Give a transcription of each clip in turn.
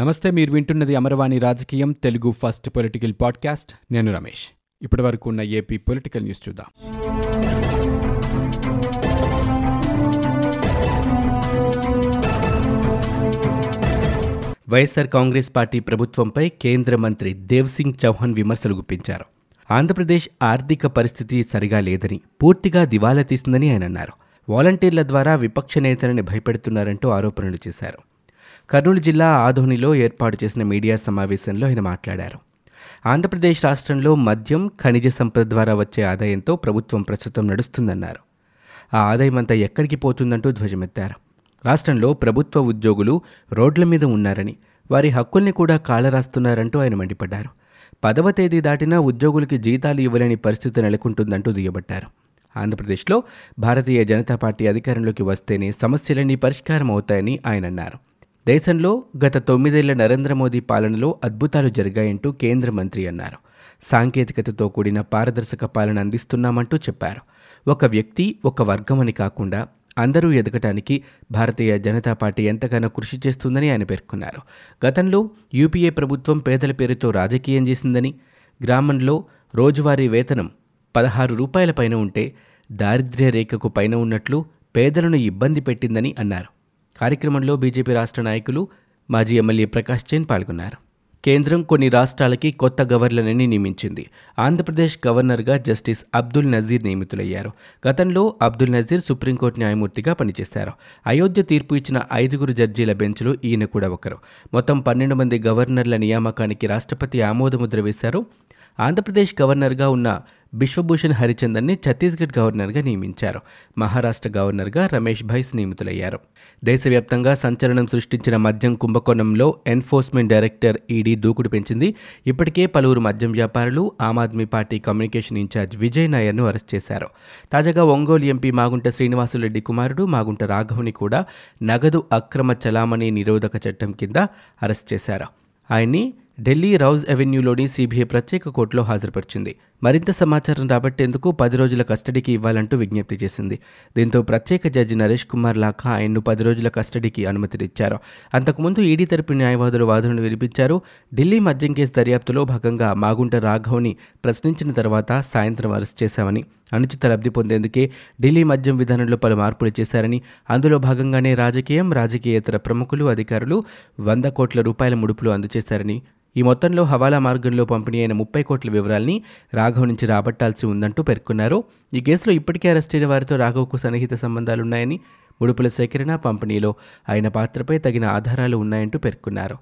నమస్తే మీరు వింటున్నది అమరవాణి రాజకీయం తెలుగు ఫస్ట్ పొలిటికల్ పాడ్కాస్ట్. నేను రమేష్. ఇప్పటి వరకు ఉన్న ఏపీ పొలిటికల్ న్యూస్ చూద్దాం. వైఎస్సార్ కాంగ్రెస్ పార్టీ ప్రభుత్వంపై కేంద్ర మంత్రి దేవ్సింగ్ చౌహాన్ విమర్శలు గుప్పించారు. ఆంధ్రప్రదేశ్ ఆర్థిక పరిస్థితి సరిగా లేదని పూర్తిగా దివాలా తీసిందని ఆయన అన్నారు. వాలంటీర్ల ద్వారా విపక్ష నేతలని భయపెడుతున్నారంటూ ఆరోపణలు చేశారు. కర్నూలు జిల్లా ఆధోనిలో ఏర్పాటు చేసిన మీడియా సమావేశంలో ఆయన మాట్లాడారు. ఆంధ్రప్రదేశ్ రాష్ట్రంలో మద్యం ఖనిజ సంపద ద్వారా వచ్చే ఆదాయంతో ప్రభుత్వం ప్రస్తుతం నడుస్తుందన్నారు. ఆ ఆదాయం అంతా ఎక్కడికి పోతుందంటూ ధ్వజమెత్తారు. రాష్ట్రంలో ప్రభుత్వ ఉద్యోగులు రోడ్ల మీద ఉన్నారని వారి హక్కుల్ని కూడా కాళరాస్తున్నారంటూ ఆయన మండిపడ్డారు. పదవ తేదీ దాటినా ఉద్యోగులకి జీతాలు ఇవ్వలేని పరిస్థితి నెలకొంటుందంటూ దుయ్యబట్టారు. ఆంధ్రప్రదేశ్లో భారతీయ జనతా పార్టీ అధికారంలోకి వస్తేనే సమస్యలన్నీ పరిష్కారం అవుతాయని ఆయన అన్నారు. దేశంలో గత తొమ్మిదేళ్ళ నరేంద్ర మోదీ పాలనలో అద్భుతాలు జరిగాయంటూ కేంద్ర మంత్రి అన్నారు. సాంకేతికతతో కూడిన పారదర్శక పాలన అందిస్తున్నామంటూ చెప్పారు. ఒక వ్యక్తి ఒక వర్గం అని కాకుండా అందరూ ఎదగటానికి భారతీయ జనతా పార్టీ ఎంతగానో కృషి చేస్తుందని ఆయన పేర్కొన్నారు. గతంలో యూపీఏ ప్రభుత్వం పేదల పేరుతో రాజకీయం చేసిందని గ్రామంలో రోజువారీ వేతనం పదహారు రూపాయల పైన ఉంటే దారిద్ర్య రేఖకు పైన ఉన్నట్లు పేదలను ఇబ్బంది పెట్టిందని అన్నారు. కార్యక్రమంలో బీజేపీ రాష్ట్ర నాయకులు మాజీ ఎమ్మెల్యే ప్రకాష్ జైన్ పాల్గొన్నారు. కేంద్రం కొన్ని రాష్ట్రాలకి కొత్త గవర్నర్ని నియమించింది. ఆంధ్రప్రదేశ్ గవర్నర్గా జస్టిస్ అబ్దుల్ నజీర్ నియమితులయ్యారు. గతంలో అబ్దుల్ నజీర్ సుప్రీంకోర్టు న్యాయమూర్తిగా పనిచేశారు. అయోధ్య తీర్పు ఇచ్చిన ఐదుగురు జడ్జీల బెంచ్లో ఈయన కూడా ఒకరు. మొత్తం పన్నెండు మంది గవర్నర్ల నియామకానికి రాష్ట్రపతి ఆమోదముద్ర వేశారు. ఆంధ్రప్రదేశ్ గవర్నర్గా ఉన్న బిశ్వభూషణ్ హరిచందన్ని ఛత్తీస్గఢ్ గవర్నర్గా నియమించారు. మహారాష్ట్ర గవర్నర్గా రమేష్ భైస్ నియమితులయ్యారు దేశవ్యాప్తంగా సంచలనం సృష్టించిన మద్యం కుంభకోణంలో ఎన్ఫోర్స్మెంట్ డైరెక్టర్ ఈడీ దూకుడు పెంచింది. ఇప్పటికే పలువురు మద్యం వ్యాపారులు Aam Aadmi party communication incharge Vijay నాయర్ను arrest చేశారు. తాజాగా ఒంగోలు ఎంపీ మాగుంట శ్రీనివాసులరెడ్డి కుమారుడు మాగుంట రాఘవ్ని కూడా నగదు అక్రమ చలామణి నిరోధక చట్టం కింద అరెస్ట్ చేశారు. ఆయన్ని ఢిల్లీ రౌజ్ అవెన్యూలోని సీబీఐ ప్రత్యేక కోర్టులో హాజరుపరిచింది. మరింత సమాచారం రాబట్టేందుకు పది రోజుల కస్టడీకి ఇవ్వాలంటూ విజ్ఞప్తి చేసింది. దీంతో ప్రత్యేక జడ్జి నరేష్ కుమార్ లాఖా ఆయన్ను పది రోజుల కస్టడీకి అనుమతినిచ్చారు. అంతకుముందు ఈడీ తరపు న్యాయవాదులు వాదనను వినిపించారు. ఢిల్లీ మద్యం కేసు దర్యాప్తులో భాగంగా మాగుంట రాఘవ్ని ప్రశ్నించిన తర్వాత సాయంత్రం అరెస్ట్ చేశామని అనుచిత లబ్ధి పొందేందుకే ఢిల్లీ మద్యం విధానంలో పలు మార్పులు చేశారని అందులో భాగంగానే రాజకీయం రాజకీయేతర ప్రముఖులు అధికారులు వంద కోట్ల రూపాయల ముడుపులు అందజేశారని ఈ మొత్తంలో హవాలా మార్గంలో పంపిణీ అయిన ముప్పై కోట్ల వివరాల్ని రాఘవ్ నుంచి రాబట్టాల్సి ఉందంటూ పేర్కొన్నారు. ఈ కేసులో ఇప్పటికే అరెస్ట్ అయిన వారితో రాఘవ్కు సన్నిహిత సంబంధాలున్నాయని ముడుపుల సేకరణ పంపిణీలో ఆయన పాత్రపై తగిన ఆధారాలు ఉన్నాయంటూ పేర్కొన్నారు.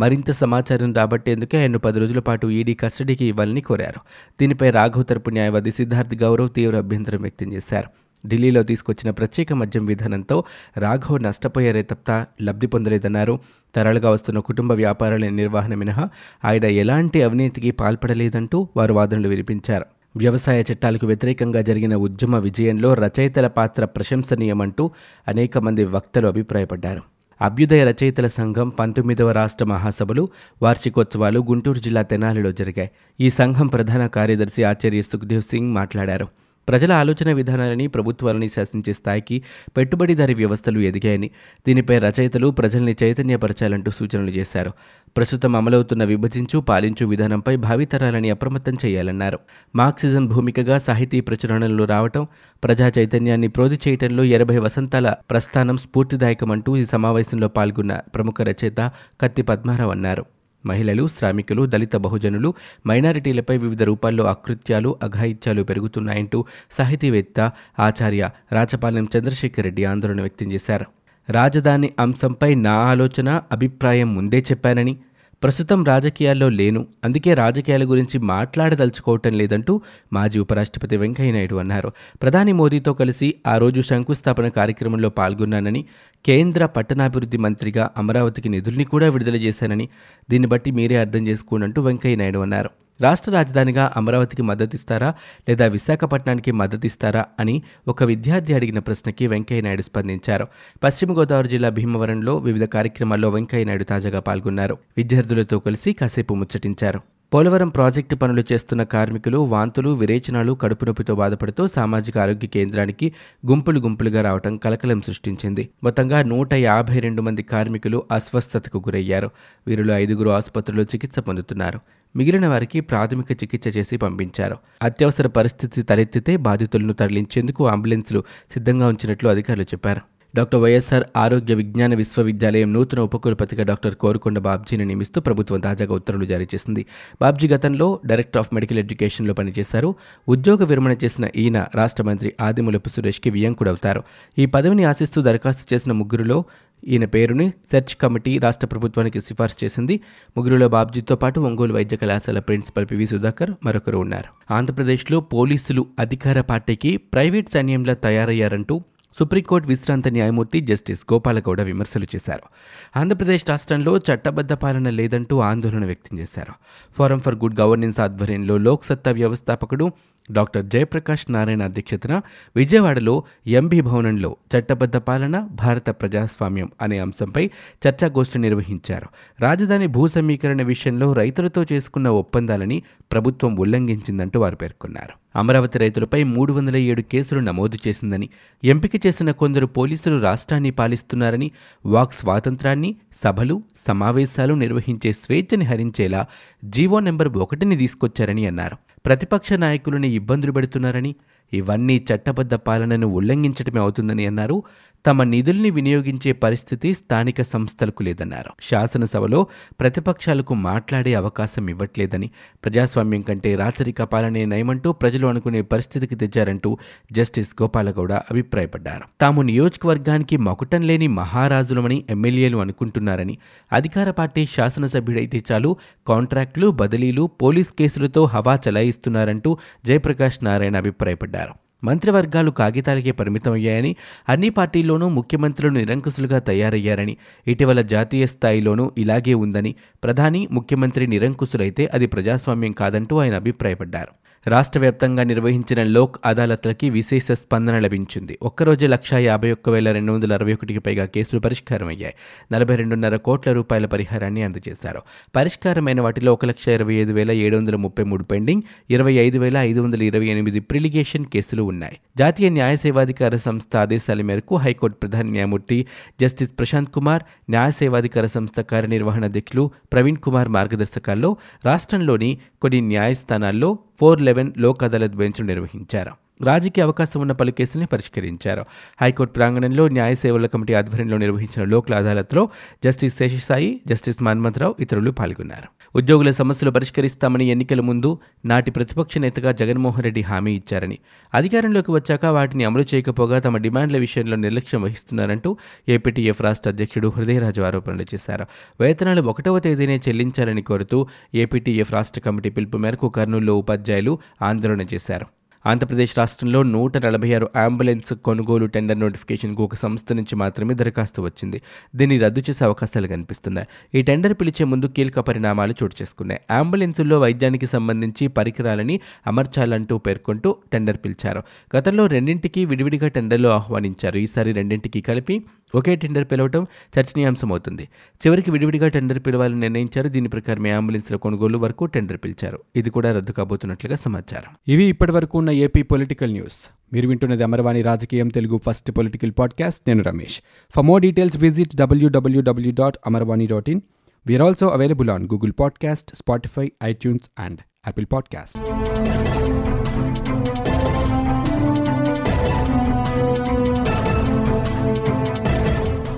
మరింత సమాచారం రాబట్టేందుకే ఆయన్ను పది రోజుల పాటు ఈడీ కస్టడీకి ఇవ్వాలని కోరారు. దీనిపై రాఘవ్ తరపు న్యాయవాది సిద్ధార్థ్ గౌరవ్ తీవ్ర అభ్యంతరం వ్యక్తం చేశారు. ఢిల్లీలో తీసుకొచ్చిన ప్రత్యేక మద్యం విధానంతో రాఘవ్ నష్టపోయారే తప్ప లబ్ధి పొందలేదన్నారు. తరలుగా వస్తున్న కుటుంబ వ్యాపారాల నిర్వహణ మినహా ఆయన ఎలాంటి అవినీతికి పాల్పడలేదంటూ వారు వాదనలు వినిపించారు. వ్యవసాయ చట్టాలకు వ్యతిరేకంగా జరిగిన ఉద్యమ విజయంలో రచయితల పాత్ర ప్రశంసనీయమంటూ అనేక మంది వక్తలు అభిప్రాయపడ్డారు. అభ్యుదయ రచయితల సంఘం పంతొమ్మిదవ రాష్ట్ర మహాసభలు వార్షికోత్సవాలు గుంటూరు జిల్లా తెనాలిలో జరిగాయి. ఈ సంఘం ప్రధాన కార్యదర్శి ఆచార్య సుఖ్దేవ్ సింగ్ మాట్లాడారు. ప్రజల ఆలోచన విధానాలని ప్రభుత్వాలని శాసించే స్థాయికి పెట్టుబడిదారీ వ్యవస్థలు ఎదిగాయని దీనిపై రచయితలు ప్రజల్ని చైతన్యపరచాలంటూ సూచనలు చేశారు. ప్రస్తుతం అమలవుతున్న విభజించు పాలించు విధానంపై భావితరాలని అప్రమత్తం చేయాలన్నారు. మార్క్సిజం భూమికగా సాహితీ ప్రచురణలు రావటం ప్రజా చైతన్యాన్ని ప్రోధి చేయటంలో ఎనభై వసంతాల ప్రస్థానం స్ఫూర్తిదాయకమంటూ ఈ సమావేశంలో పాల్గొన్న ప్రముఖ రచయిత కత్తి పద్మారావు అన్నారు. మహిళలు శ్రామికులు దళిత బహుజనులు మైనారిటీలపై వివిధ రూపాల్లో అకృత్యాలు అఘాయిత్యాలు పెరుగుతున్నాయంటూ సాహితీవేత్త ఆచార్య రాచపాలెం చంద్రశేఖర్ రెడ్డి ఆందోళన వ్యక్తం చేశారు. రాజధాని అంశంపై నా ఆలోచన అభిప్రాయం ముందే చెప్పానని. ప్రస్తుతం రాజకీయాల్లో లేను. అందుకే రాజకీయాల గురించి మాట్లాడదలుచుకోవటం లేదంటూ మాజీ ఉపరాష్ట్రపతి వెంకయ్యనాయుడు అన్నారు. ప్రధాని మోదీతో కలిసి ఆ రోజు శంకుస్థాపన కార్యక్రమంలో పాల్గొన్నానని కేంద్ర పట్టణాభివృద్ధి మంత్రిగా అమరావతికి నిధుల్ని కూడా విడుదల చేశానని దీన్ని బట్టి మీరే అర్థం చేసుకోనంటూ వెంకయ్యనాయుడు అన్నారు. రాష్ట్ర రాజధానిగా అమరావతికి మద్దతిస్తారా లేదా విశాఖపట్నానికి మద్దతిస్తారా అని ఒక విద్యార్థి అడిగిన ప్రశ్నకి వెంకయ్యనాయుడు స్పందించారు. పశ్చిమ గోదావరి జిల్లా భీమవరంలో వివిధ కార్యక్రమాల్లో వెంకయ్యనాయుడు తాజాగా పాల్గొన్నారు. విద్యార్థులతో కలిసి కాసేపు ముచ్చటించారు. పోలవరం ప్రాజెక్టు పనులు చేస్తున్న కార్మికులు వాంతులు విరేచనాలు కడుపు నొప్పితో బాధపడుతూ సామాజిక ఆరోగ్య కేంద్రానికి గుంపులు గుంపులుగా రావడం కలకలం సృష్టించింది. మొత్తంగా నూట యాభై రెండు మంది కార్మికులు అస్వస్థతకు గురయ్యారు. వీరిలో ఐదుగురు ఆసుపత్రిలో చికిత్స పొందుతున్నారు. మిగిలిన వారికి ప్రాథమిక చికిత్స చేసి పంపించారు. అత్యవసర పరిస్థితి తలెత్తితే బాధితులను తరలించేందుకు అంబులెన్సులు సిద్ధంగా ఉంచినట్లు అధికారులు చెప్పారు. డాక్టర్ వైఎస్ఆర్ ఆరోగ్య విజ్ఞాన విశ్వవిద్యాలయం నూతన ఉపకులపతిగా డాక్టర్ కోరుకొండ బాబ్జీని నియమిస్తూ ప్రభుత్వం తాజాగా ఉత్తర్వులు జారీ చేసింది. బాబ్జీ గతంలో డైరెక్టర్ ఆఫ్ మెడికల్ ఎడ్యుకేషన్లో పనిచేశారు. ఉద్యోగ విరమణ చేసిన ఈయన రాష్ట్ర మంత్రి ఆదిమూలపు సురేష్కి వియంకుడవుతారు. ఈ పదవిని ఆశిస్తూ దరఖాస్తు చేసిన ముగ్గురులో ఈయన పేరుని సెర్చ్ కమిటీ రాష్ట్ర ప్రభుత్వానికి సిఫార్సు చేసింది. ముగ్గురులో బాబ్జీతో పాటు ఒంగోలు వైద్య కళాశాల ప్రిన్సిపల్ పివి సుధాకర్ మరొకరు ఉన్నారు. ఆంధ్రప్రదేశ్లో పోలీసులు అధికార పార్టీకి ప్రైవేట్ సైన్యంలా తయారయ్యారంటూ సుప్రీంకోర్టు విశ్రాంత న్యాయమూర్తి జస్టిస్ గోపాలగౌడ విమర్శలు చేశారు. ఆంధ్రప్రదేశ్ రాష్ట్రంలో చట్టబద్ధ పాలన లేదంటూ ఆందోళన వ్యక్తం చేశారు. ఫోరం ఫర్ గుడ్ గవర్నెన్స్ ఆధ్వర్యంలో లోక్సత్తా వ్యవస్థాపకుడు డాక్టర్ జయప్రకాష్ నారాయణ అధ్యక్షతన విజయవాడలో ఎంబీ భవనంలో చట్టబద్ధ పాలన భారత ప్రజాస్వామ్యం అనే అంశంపై చర్చాగోష్ఠి నిర్వహించారు. రాజధాని భూ సమీకరణ విషయంలో రైతులతో చేసుకున్న ఒప్పందాలని ప్రభుత్వం ఉల్లంఘించిందంటూ వారు పేర్కొన్నారు. అమరావతి రైతులపై మూడు వందల ఏడు కేసులు నమోదు చేసిందని ఎంపిక చేసిన కొందరు పోలీసులు రాష్ట్రాన్ని పాలిస్తున్నారని వాక్ స్వాతంత్రాన్ని సభలు సమావేశాలు నిర్వహించే స్వేచ్ఛని హరించేలా జీవో నెంబర్ ఒకటిని తీసుకొచ్చారని అన్నారు. ప్రతిపక్ష నాయకులని ఇబ్బందులు పెడుతున్నారని ఇవన్నీ చట్టబద్ధ పాలనను ఉల్లంఘించడమే అవుతుందని అన్నారు. తమ నిధుల్ని వినియోగించే పరిస్థితి స్థానిక సంస్థలకు లేదన్నారు. శాసనసభలో ప్రతిపక్షాలకు మాట్లాడే అవకాశం ఇవ్వట్లేదని ప్రజాస్వామ్యం కంటే రాచరిక పాలనే నయమంటూ ప్రజలు అనుకునే పరిస్థితికి తెచ్చారంటూ జస్టిస్ గోపాలగౌడ అభిప్రాయపడ్డారు. తాము నియోజకవర్గానికి మకుటం లేని మహారాజులమని ఎమ్మెల్యేలు అనుకుంటున్నారని అధికార పార్టీ శాసనసభ్యుడైతే చాలు కాంట్రాక్టులు బదిలీలు పోలీస్ కేసులతో హవా చలాయిస్తున్నారంటూ జయప్రకాష్ నారాయణ అభిప్రాయపడ్డారు. మంత్రివర్గాలు కాగితాలకే పరిమితమయ్యాయని అన్ని పార్టీల్లోనూ ముఖ్యమంత్రులు నిరంకుశులుగా తయారయ్యారని ఇటీవల జాతీయ స్థాయిలోనూ ఇలాగే ఉందని ప్రధాని ముఖ్యమంత్రి నిరంకుశులైతే అది ప్రజాస్వామ్యం కాదంటూ ఆయన అభిప్రాయపడ్డారు. రాష్ట్ర వ్యాప్తంగా నిర్వహించిన లోక్ అదాలత్లకి విశేష స్పందన లభించింది. ఒక్కరోజే లక్షా యాభై ఒక్క వేల రెండు వందల అరవై ఒకటికి పైగా కేసులు పరిష్కారం అయ్యాయి నలభై రెండున్నర కోట్ల రూపాయల పరిహారాన్ని అందజేశారు. పరిష్కారమైన వాటిలో ఒక లక్ష ఇరవై ఐదు వేల ఏడు వందల ముప్పై మూడు పెండింగ్ ఇరవై ఐదు వేల ఐదు వందల ఇరవై ఎనిమిది ప్రిలిగేషన్ కేసులు ఉన్నాయి. జాతీయ న్యాయ సేవాధికార సంస్థ ఆదేశాల మేరకు హైకోర్టు ప్రధాన న్యాయమూర్తి జస్టిస్ ప్రశాంత్ కుమార్ న్యాయ సేవాధికార సంస్థ కార్యనిర్వహణ అధ్యక్షులు ప్రవీణ్ కుమార్ మార్గదర్శకాల్లో రాష్ట్రంలోని కొన్ని న్యాయస్థానాల్లో ఫోర్ లెవెన్ లోక్ అదాలత్ బెంచ్లు నిర్వహించారు. రాజకీయ అవకాశం ఉన్న పలు కేసుల్ని పరిష్కరించారు. హైకోర్టు ప్రాంగణంలో న్యాయ సేవల కమిటీ ఆధ్వర్యంలో నిర్వహించిన లోక్ అదాలత్లో జస్టిస్ శేషసాయి జస్టిస్ మన్మథరావు ఇతరులు పాల్గొన్నారు. ఉద్యోగుల సమస్యలు పరిష్కరిస్తామని ఎన్నికల ముందు నాటి ప్రతిపక్ష నేతగా జగన్మోహన్ రెడ్డి హామీ ఇచ్చారని. అధికారంలోకి వచ్చాక వాటిని అమలు చేయకపోగా తమ డిమాండ్ల విషయంలో నిర్లక్ష్యం వహిస్తున్నారంటూ ఏపీటీఎఫ్ రాష్ట్ర అధ్యక్షుడు హృదయరాజు ఆరోపణలు చేశారు. వేతనాలు ఒకటవ తేదీనే చెల్లించాలని కోరుతూ ఏపీటీఎఫ్ రాష్ట్ర కమిటీ పిలుపు మేరకు కర్నూలులో ఉపాధ్యాయులు ఆందోళన చేశారు. ఆంధ్రప్రదేశ్ రాష్ట్రంలో నూట నలభై ఆరు అంబులెన్స్ కొనుగోలు టెండర్ నోటిఫికేషన్కు ఒక సంస్థ నుంచి మాత్రమే దరఖాస్తు వచ్చింది. దీన్ని రద్దు చేసే అవకాశాలు కనిపిస్తున్నాయి. ఈ టెండర్ పిలిచే ముందు కీలక పరిణామాలు చోటు చేసుకున్నాయి. అంబులెన్సుల్లో వైద్యానికి సంబంధించి పరికరాలని అమర్చాలంటూ పేర్కొంటూ టెండర్ పిలిచారు. గతంలో రెండింటికి విడివిడిగా టెండర్లు ఆహ్వానించారు. ఈసారి రెండింటికి కలిపి ఒకే టెండర్ పిలవటం చర్చనీయాంశం అవుతుంది చివరికి విడివిడిగా టెండర్ పిలవాలని నిర్ణయించారు. దీని ప్రకారం అంబులెన్స్ల కొనుగోలు వరకు టెండర్ పిలిచారు. ఇది కూడా రద్దు కాబోతున్నట్లుగా సమాచారం. ఇవి ఇప్పటివరకు ఉన్న ఏపీ పొలిటికల్ న్యూస్. మీరు వింటున్నది అమరవాణి రాజకీయం తెలుగు ఫస్ట్ పొలిటికల్ పాడ్కాస్ట్. నేను Ramesh. For more details visit W W W dot Amarvani dot in we are also available on Google podcast Spotify iTunes and Apple podcast